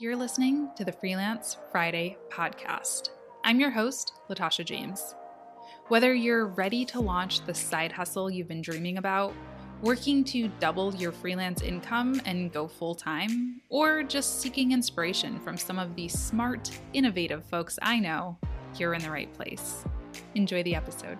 You're listening to the Freelance Friday podcast. I'm your host, Latasha James. Whether you're ready to launch the side hustle you've been dreaming about, working to double your freelance income and go full time, or just seeking inspiration from some of the smart, innovative folks I know, you're in the right place. Enjoy the episode.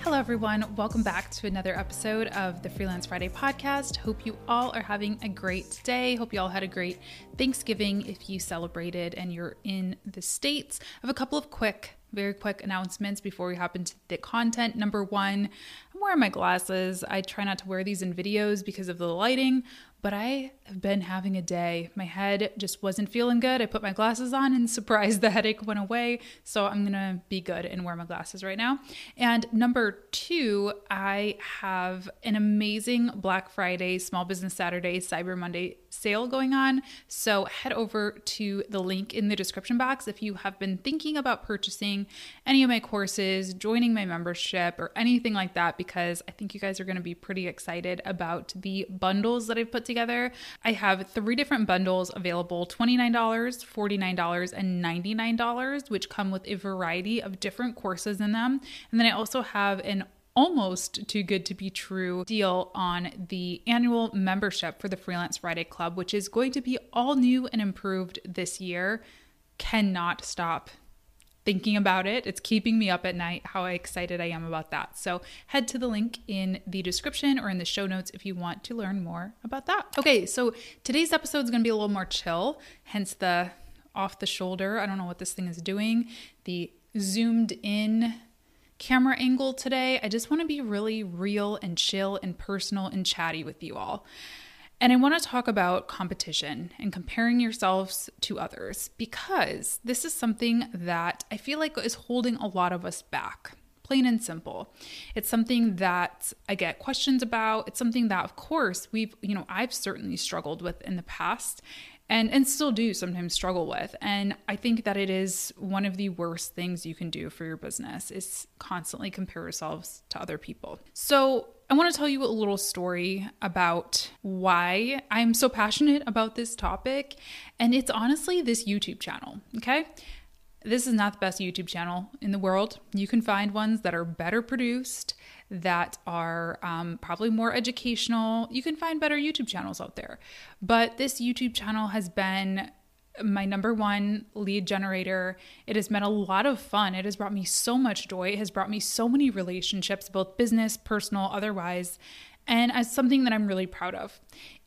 Hello, everyone. Welcome back to another episode of the Freelance Friday podcast. Hope you all are having a great day. Hope you all had a great Thanksgiving if you celebrated and you're in the States. I have a couple of quick very quick announcements before we hop into the content. Number one, I'm wearing my glasses. I try not to wear these in videos because of the lighting, but I have been having a day. My head just wasn't feeling good. I put my glasses on and surprised the headache went away. So I'm gonna be good and wear my glasses right now. And number two, I have an amazing Black Friday, Small Business Saturday, Cyber Monday sale going on. So head over to the link in the description box if you have been thinking about purchasing any of my courses, joining my membership, or anything like that, because I think you guys are gonna be pretty excited about the bundles that I've put together. I have three different bundles available $29, $49, and $99, which come with a variety of different courses in them. And then I also have an almost too good to be true deal on the annual membership for the Freelance Friday Club, which is going to be all new and improved this year. Cannot stop thinking about it. It's keeping me up at night how excited I am about that. So head to the link in the description or in the show notes if you want to learn more about that. Okay, so today's episode is going to be a little more chill, hence the off the shoulder. I don't know what this thing is doing. The zoomed in camera angle today. I just want to be really real and chill and personal and chatty with you all. And I want to talk about competition and comparing yourselves to others because this is something that I feel like is holding a lot of us back. Plain and simple. It's something that I get questions about. It's something that, of course, we've, you know, I've certainly struggled with in the past and and still do sometimes struggle with and i think that it is one of the worst things you can do for your business is constantly compare yourselves to other people so I want to tell you a little story about why I'm so passionate about this topic. And it's honestly this YouTube channel, okay? This is not the best YouTube channel in the world. You can find ones that are better produced, that are um, probably more educational. You can find better YouTube channels out there. But this YouTube channel has been my number one lead generator. It has been a lot of fun. It has brought me so much joy. It has brought me so many relationships, both business, personal, otherwise. And as something that I'm really proud of.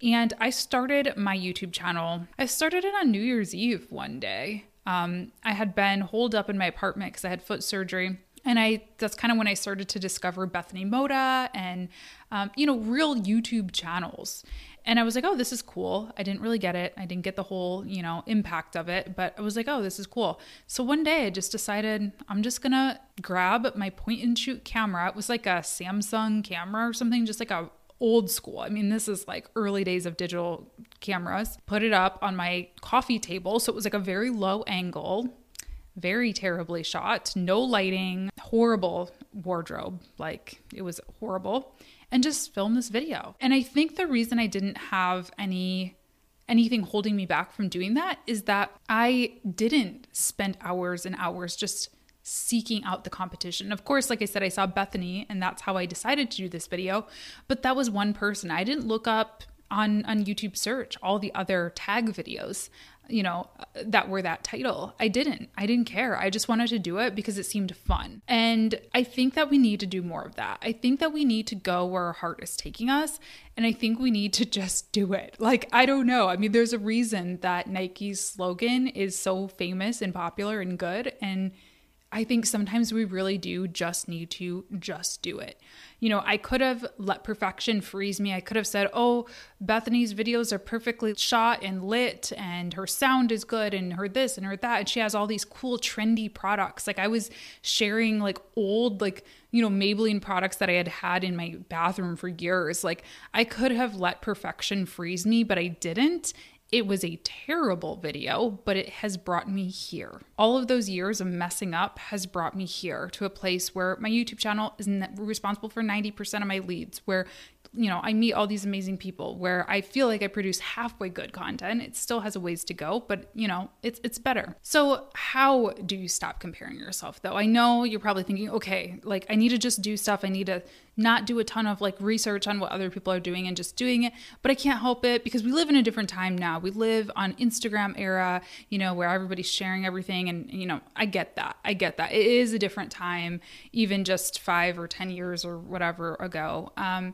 And I started my YouTube channel. I started it on New Year's Eve one day. Um, I had been holed up in my apartment because I had foot surgery and I that's kind of when I started to discover Bethany Mota and um, you know real YouTube channels. And I was like, oh, this is cool. I didn't really get it. I didn't get the whole, you know, impact of it, but I was like, oh, this is cool. So one day I just decided I'm just to grab my point and shoot camera. It was like a Samsung camera or something, just like a old school. I mean, this is like early days of digital cameras. Put it up on my coffee table. So it was like a very low angle, very terribly shot, no lighting, horrible wardrobe. Like it was horrible and just film this video. And I think the reason I didn't have any anything holding me back from doing that is that I didn't spend hours and hours just seeking out the competition. Of course, like I said, I saw Bethany and that's how I decided to do this video, but that was one person. I didn't look up on on YouTube search all the other tag videos you know, that were that title. I didn't. I didn't care. I just wanted to do it because it seemed fun. And I think that we need to do more of that. I think that we need to go where our heart is taking us. And I think we need to just do it. Like, I don't know. I mean, there's a reason that Nike's slogan is so famous and popular and good. And I think sometimes we really do just need to just do it. You know, I could have let perfection freeze me. I could have said, oh, Bethany's videos are perfectly shot and lit, and her sound is good, and her this and her that. And she has all these cool, trendy products. Like, I was sharing like old, like, you know, Maybelline products that I had had in my bathroom for years. Like, I could have let perfection freeze me, but I didn't. It was a terrible video, but it has brought me here. All of those years of messing up has brought me here to a place where my YouTube channel is responsible for 90% of my leads, where you know, I meet all these amazing people where I feel like I produce halfway good content. It still has a ways to go, but you know, it's it's better. So, how do you stop comparing yourself though? I know you're probably thinking, okay, like I need to just do stuff. I need to not do a ton of like research on what other people are doing and just doing it, but I can't help it because we live in a different time now. We live on Instagram era, you know, where everybody's sharing everything and you know, I get that. I get that. It is a different time even just 5 or 10 years or whatever ago. Um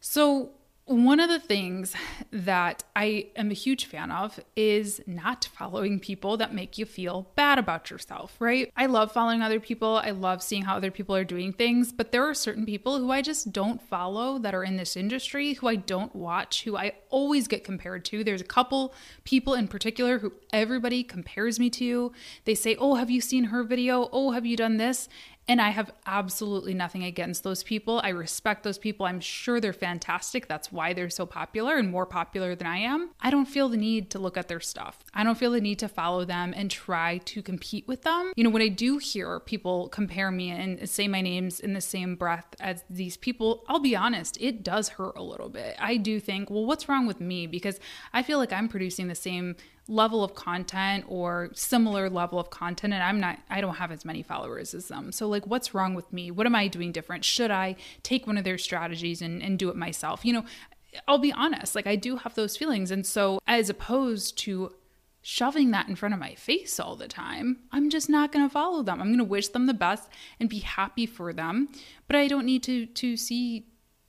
so, one of the things that I am a huge fan of is not following people that make you feel bad about yourself, right? I love following other people. I love seeing how other people are doing things, but there are certain people who I just don't follow that are in this industry, who I don't watch, who I always get compared to. There's a couple people in particular who everybody compares me to. They say, Oh, have you seen her video? Oh, have you done this? And I have absolutely nothing against those people. I respect those people. I'm sure they're fantastic. That's why they're so popular and more popular than I am. I don't feel the need to look at their stuff. I don't feel the need to follow them and try to compete with them. You know, when I do hear people compare me and say my names in the same breath as these people, I'll be honest, it does hurt a little bit. I do think, well, what's wrong with me? Because I feel like I'm producing the same level of content or similar level of content and I'm not I don't have as many followers as them. So like what's wrong with me? What am I doing different? Should I take one of their strategies and, and do it myself? You know, I'll be honest, like I do have those feelings. And so as opposed to shoving that in front of my face all the time, I'm just not going to follow them. I'm going to wish them the best and be happy for them, but I don't need to to see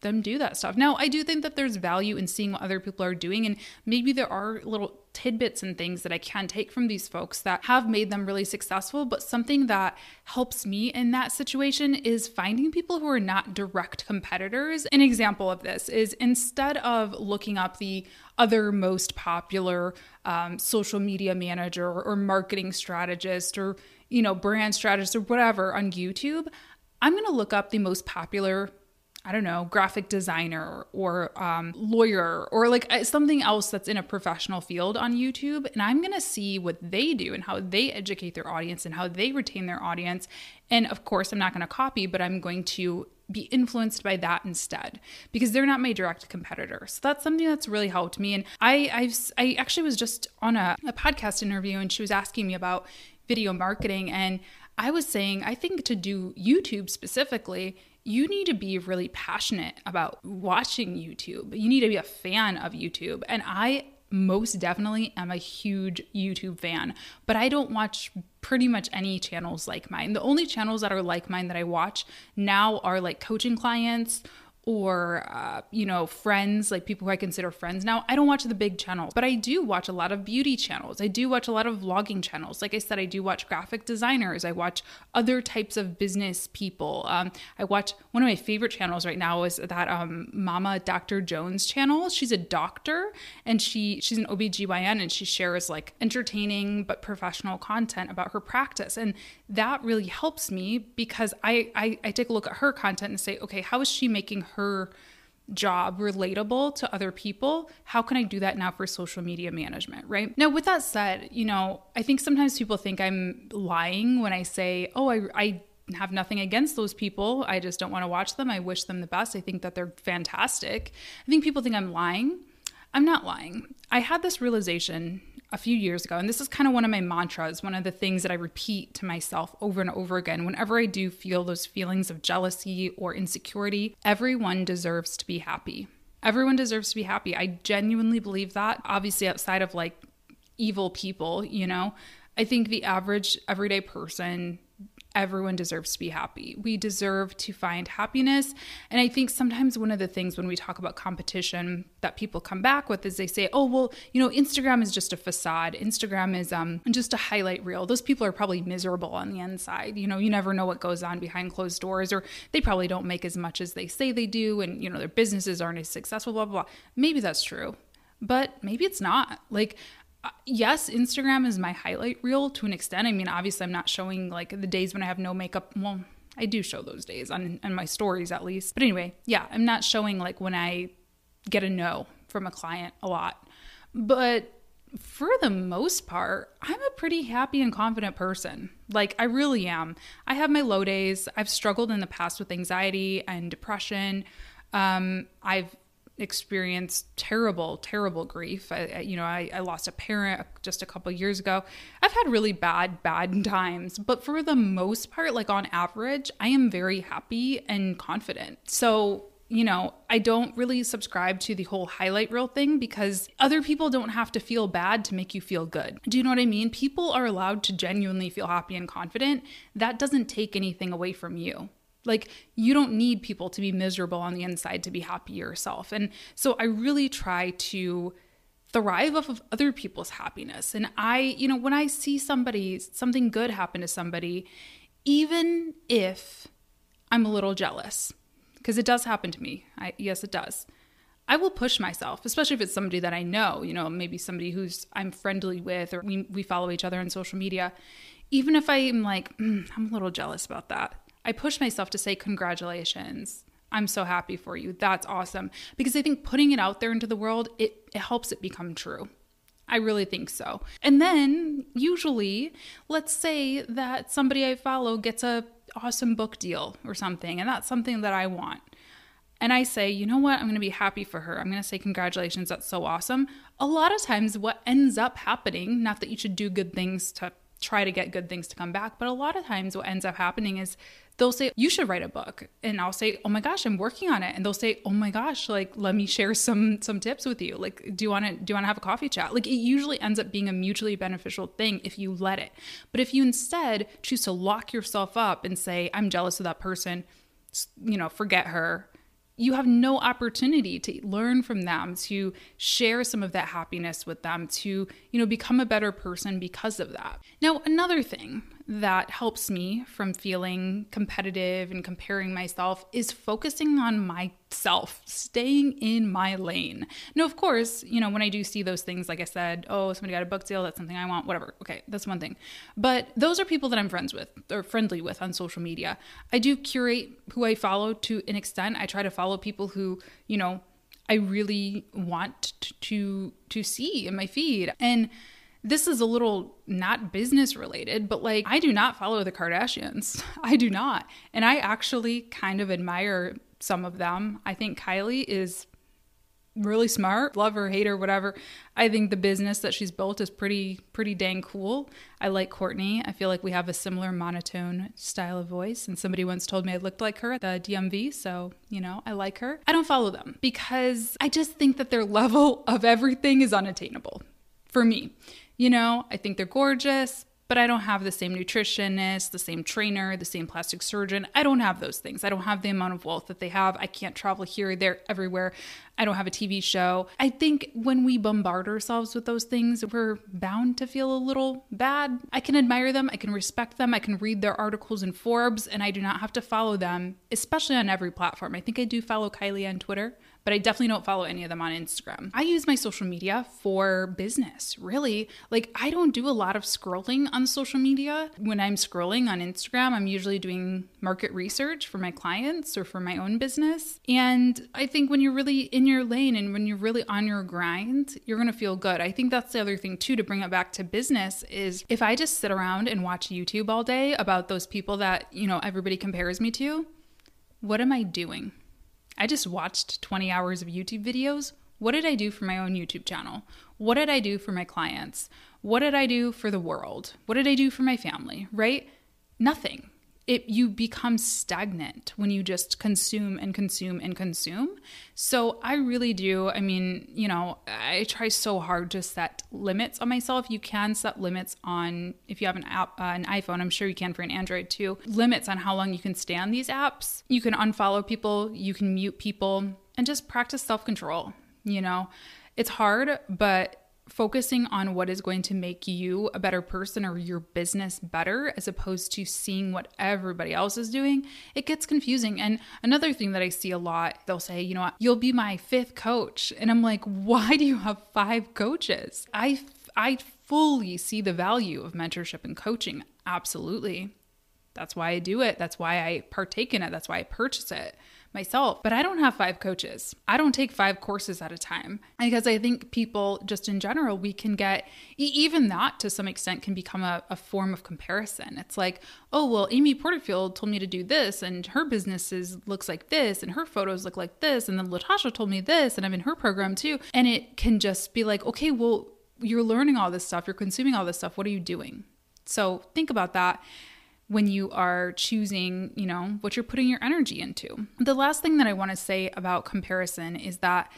them do that stuff. Now, I do think that there's value in seeing what other people are doing, and maybe there are little tidbits and things that I can take from these folks that have made them really successful. But something that helps me in that situation is finding people who are not direct competitors. An example of this is instead of looking up the other most popular um, social media manager or marketing strategist or you know brand strategist or whatever on YouTube, I'm going to look up the most popular I don't know, graphic designer or um, lawyer or like uh, something else that's in a professional field on YouTube. And I'm going to see what they do and how they educate their audience and how they retain their audience. And of course, I'm not going to copy, but I'm going to be influenced by that instead because they're not my direct competitor. So that's something that's really helped me. And I I've, i actually was just on a, a podcast interview and she was asking me about video marketing and I was saying I think to do YouTube specifically you need to be really passionate about watching YouTube. You need to be a fan of YouTube. And I most definitely am a huge YouTube fan, but I don't watch pretty much any channels like mine. The only channels that are like mine that I watch now are like coaching clients or uh, you know friends like people who i consider friends. Now i don't watch the big channels but i do watch a lot of beauty channels. I do watch a lot of vlogging channels. Like i said i do watch graphic designers. I watch other types of business people. Um, i watch one of my favorite channels right now is that um, mama dr jones channel. She's a doctor and she she's an obgyn and she shares like entertaining but professional content about her practice. And that really helps me because I, I, I take a look at her content and say, okay, how is she making her job relatable to other people? How can I do that now for social media management, right? Now, with that said, you know, I think sometimes people think I'm lying when I say, oh, I, I have nothing against those people. I just don't want to watch them. I wish them the best. I think that they're fantastic. I think people think I'm lying. I'm not lying. I had this realization a few years ago, and this is kind of one of my mantras, one of the things that I repeat to myself over and over again whenever I do feel those feelings of jealousy or insecurity. Everyone deserves to be happy. Everyone deserves to be happy. I genuinely believe that. Obviously, outside of like evil people, you know, I think the average everyday person everyone deserves to be happy. We deserve to find happiness. And I think sometimes one of the things when we talk about competition that people come back with is they say, oh, well, you know, Instagram is just a facade. Instagram is um, just a highlight reel. Those people are probably miserable on the inside. You know, you never know what goes on behind closed doors, or they probably don't make as much as they say they do. And, you know, their businesses aren't as successful, blah, blah, blah. Maybe that's true but maybe it's not. Like, yes, Instagram is my highlight reel to an extent. I mean, obviously, I'm not showing like the days when I have no makeup. Well, I do show those days on, on my stories at least. But anyway, yeah, I'm not showing like when I get a no from a client a lot. But for the most part, I'm a pretty happy and confident person. Like, I really am. I have my low days. I've struggled in the past with anxiety and depression. Um, I've experienced terrible, terrible grief. I, you know, I, I, lost a parent just a couple years ago. I've had really bad, bad times, but for the most part, like on average, I am very happy and confident. So, you know, I don't really subscribe to the whole highlight reel thing because other people don't have to feel bad to make you feel good. Do you know what I mean? People are allowed to genuinely feel happy and confident. That doesn't take anything away from you. Like, you don't need people to be miserable on the inside to be happy yourself. And so I really try to thrive off of other people's happiness. And I, you know, when I see somebody, something good happen to somebody, even if I'm a little jealous, because it does happen to me. I, yes, it does. I will push myself, especially if it's somebody that I know, you know, maybe somebody who's I'm friendly with or we, we follow each other on social media. Even if I'm like, mm, I'm a little jealous about that, I push myself to say, Congratulations. I'm so happy for you. That's awesome. Because I think putting it out there into the world, it, it helps it become true. I really think so. And then usually, let's say that somebody I follow gets a awesome book deal or something, and that's something that I want. And I say, you know what? I'm going to be happy for her. I'm going to say, congratulations. That's so awesome. A lot of times, what ends up happening, not that you should do good things to try to get good things to come back, but a lot of times, what ends up happening is they'll say, You should write a book. And I'll say, Oh my gosh, I'm working on it. And they'll say, Oh my gosh, like let me share some some tips with you. Like, do you wanna do you wanna have a coffee chat? Like it usually ends up being a mutually beneficial thing if you let it. But if you instead choose to lock yourself up and say, I'm jealous of that person, you know, forget her you have no opportunity to learn from them to share some of that happiness with them to you know become a better person because of that. Now another thing that helps me from feeling competitive and comparing myself is focusing on myself, staying in my lane. Now, of course, you know, when I do see those things, like I said, oh, somebody got a book deal, that's something I want, whatever. Okay, that's one thing. But those are people that I'm friends with or friendly with on social media. I do curate who I follow to an extent. I try to follow people who, you know, I really want to to see in my feed. And this is a little not business related, but like I do not follow the Kardashians. I do not. And I actually kind of admire some of them. I think Kylie is really smart, love her, hate her, whatever. I think the business that she's built is pretty pretty dang cool. I like Kourtney. I feel like we have a similar monotone style of voice and somebody once told me I looked like her at the DMV, so, you know, I like her. I don't follow them because I just think that their level of everything is unattainable for me. You know, I think they're gorgeous, but I don't have the same nutritionist, the same trainer, the same plastic surgeon. I don't have those things. I don't have the amount of wealth that they have. I can't travel here, there, everywhere. I don't have a TV show. I think when we bombard ourselves with those things, we're bound to feel a little bad. I can admire them, I can respect them, I can read their articles in Forbes, and I do not have to follow them, especially on every platform. I think I do follow Kylie on Twitter but I definitely don't follow any of them on Instagram. I use my social media for business, really. Like, I don't do a lot of scrolling on social media. When I'm scrolling on Instagram, I'm usually doing market research for my clients or for my own business. And I think when you're really in your lane and when you're really on your grind, you're gonna feel good. I think that's the other thing, too, to bring it back to business is if I just sit around and watch YouTube all day about those people that, you know, everybody compares me to, what am I doing? I just watched 20 hours of YouTube videos. What did I do for my own YouTube channel? What did I do for my clients? What did I do for the world? What did I do for my family, right? Nothing. It you become stagnant when you just consume and consume and consume. So I really do. I mean, you know, I try so hard to set limits on myself. You can set limits on if you have an app, uh, an iPhone. I'm sure you can for an Android too. Limits on how long you can stay on these apps. You can unfollow people. You can mute people, and just practice self control. You know, it's hard, but focusing on what is going to make you a better person or your business better as opposed to seeing what everybody else is doing, it gets confusing. And another thing that I see a lot, they'll say, you know what, you'll be my fifth coach. And I'm like, why do you have five coaches? I I fully see the value of mentorship and coaching. Absolutely. That's why I do it. That's why I partake in it. That's why I purchase it myself. But I don't have five coaches. I don't take five courses at a time because I think people, just in general, we can get even that to some extent can become a, a form of comparison. It's like, oh, well, Amy Porterfield told me to do this and her business is, looks like this and her photos look like this. And then Latasha told me this and I'm in her program too. And it can just be like, okay, well, you're learning all this stuff, you're consuming all this stuff. What are you doing? So think about that when you are choosing, you know, what you're putting your energy into. The last thing that I want to say about comparison is that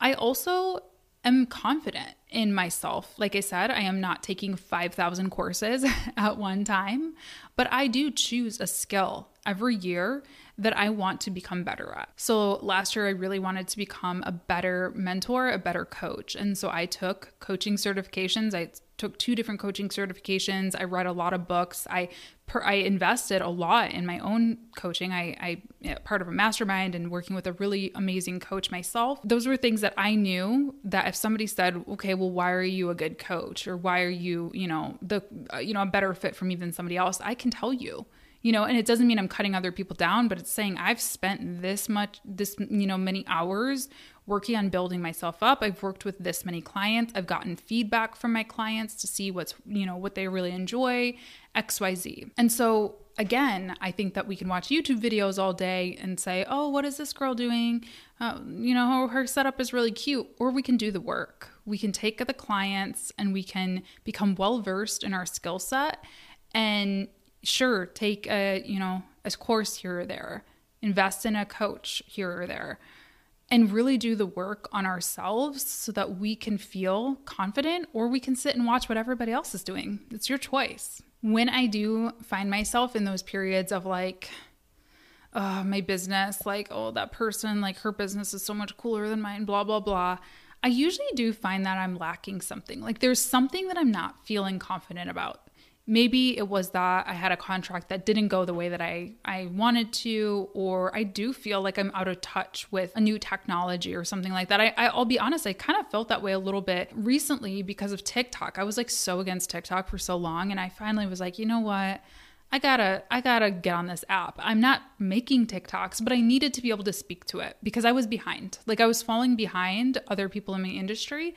I also am confident in myself. Like I said, I am not taking 5,000 courses at one time, but I do choose a skill every year that I want to become better at. So last year, I really wanted to become a better mentor, a better coach. And so I took coaching certifications. I took two different coaching certifications. I read a lot of books. I per, I invested a lot in my own coaching. I I part of a mastermind and working with a really amazing coach myself. Those were things that I knew that if somebody said, "Okay, well why are you a good coach?" or "Why are you, you know, the uh, you know, a better fit for me than somebody else?" I can tell you you know and it doesn't mean i'm cutting other people down but it's saying i've spent this much this you know many hours working on building myself up. I've worked with this many clients. I've gotten feedback from my clients to see what's, you know, what they really enjoy, XYZ. And so again, I think that we can watch YouTube videos all day and say, oh, what is this girl doing? Uh, you know, her setup is really cute. Or we can do the work. We can take the clients and we can become well versed in our skill set and sure, take a, you know, a course here or there, invest in a coach here or there and really do the work on ourselves so that we can feel confident or we can sit and watch what everybody else is doing. It's your choice. When I do find myself in those periods of like, oh, my business, like, oh, that person, like her business is so much cooler than mine, blah, blah, blah. I usually do find that I'm lacking something. Like there's something that I'm not feeling confident about maybe it was that I had a contract that didn't go the way that I, I wanted to, or I do feel like I'm out of touch with a new technology or something like that. I, I'll be honest, I kind of felt that way a little bit recently because of TikTok. I was like so against TikTok for so long, and I finally was like, you know what? I gotta I gotta get on this app. I'm not making TikToks, but I needed to be able to speak to it because I was behind. Like I was falling behind other people in my industry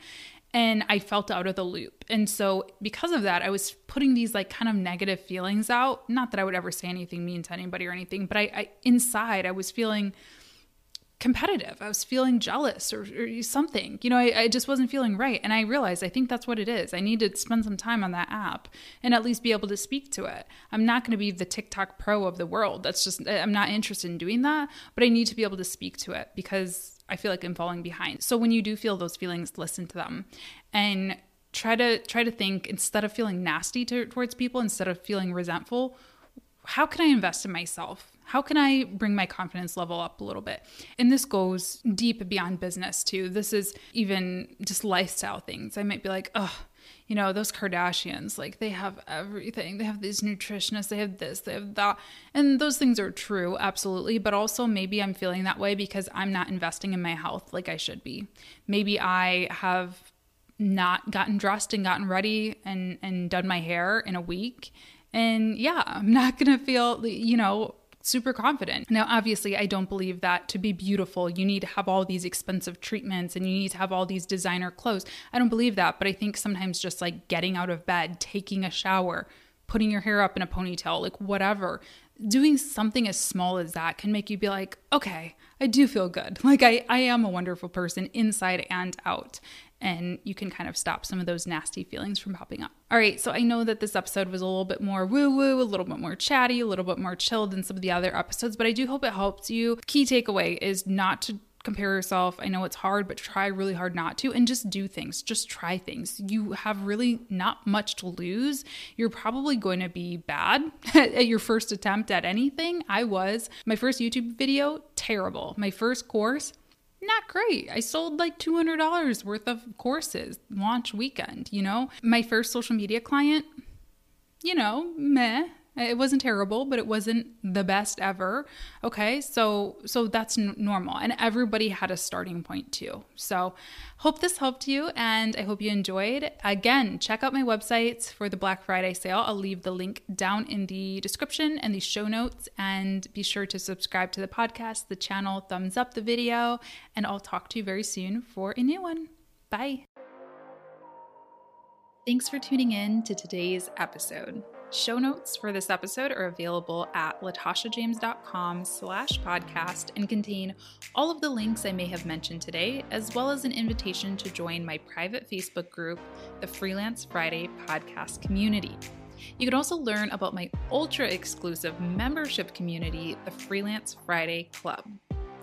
and I felt out of the loop. And so because of that, I was putting these like kind of negative feelings out. Not that I would ever say anything mean to anybody or anything, but I, I inside I was feeling competitive. I was feeling jealous or, or something. You know, I, I, just wasn't feeling right. And I realized I think that's what it is. I need to spend some time on that app and at least be able to speak to it. I'm not going to be the TikTok pro of the world. That's just, I'm not interested in doing that, but I need to be able to speak to it because I feel like I'm falling behind. So when you do feel those feelings, listen to them and try to try to think instead of feeling nasty to, towards people, instead of feeling resentful, how can I invest in myself? How can I bring my confidence level up a little bit? And this goes deep beyond business too. This is even just lifestyle things. I might be like, oh, you know, those Kardashians, like they have everything. They have these nutritionists, they have this, they have that. And those things are true, absolutely. But also, maybe I'm feeling that way because I'm not investing in my health like I should be. Maybe I have not gotten dressed and gotten ready and, and done my hair in a week. And yeah, I'm not going to feel, you know, super confident. Now, obviously, I don't believe that to be beautiful, you need to have all these expensive treatments and you need to have all these designer clothes. I don't believe that, but I think sometimes just like getting out of bed, taking a shower, putting your hair up in a ponytail, like whatever, doing something as small as that can make you be like, okay, I do feel good. Like I, I am a wonderful person inside and out. And you can kind of stop some of those nasty feelings from popping up. All right, so I know that this episode was a little bit more woo woo, a little bit more chatty, a little bit more chilled than some of the other episodes, but I do hope it helps you. Key takeaway is not to compare yourself. I know it's hard, but try really hard not to and just do things. Just try things. You have really not much to lose. You're probably going to be bad at your first attempt at anything. I was. My first YouTube video, terrible. My first course, not great. I sold like $200 worth of courses launch weekend, you know? My first social media client, you know, meh. It wasn't terrible, but it wasn't the best ever. Okay, so so that's n- normal, and everybody had a starting point too. So, hope this helped you, and I hope you enjoyed. Again, check out my websites for the Black Friday sale. I'll leave the link down in the description and the show notes, and be sure to subscribe to the podcast, the channel, thumbs up the video, and I'll talk to you very soon for a new one. Bye. Thanks for tuning in to today's episode. Show notes for this episode are available at latashajames.com slash podcast and contain all of the links I may have mentioned today, as well as an invitation to join my private Facebook group, the Freelance Friday Podcast Community. You can also learn about my ultra exclusive membership community, the Freelance Friday Club.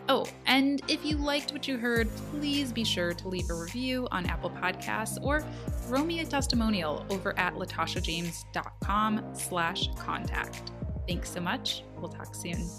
Oh, and if you liked what you heard, please be sure to leave a review on Apple Podcasts or throw me a testimonial over at latashajames.com slash contact. Thanks so much. We'll talk soon.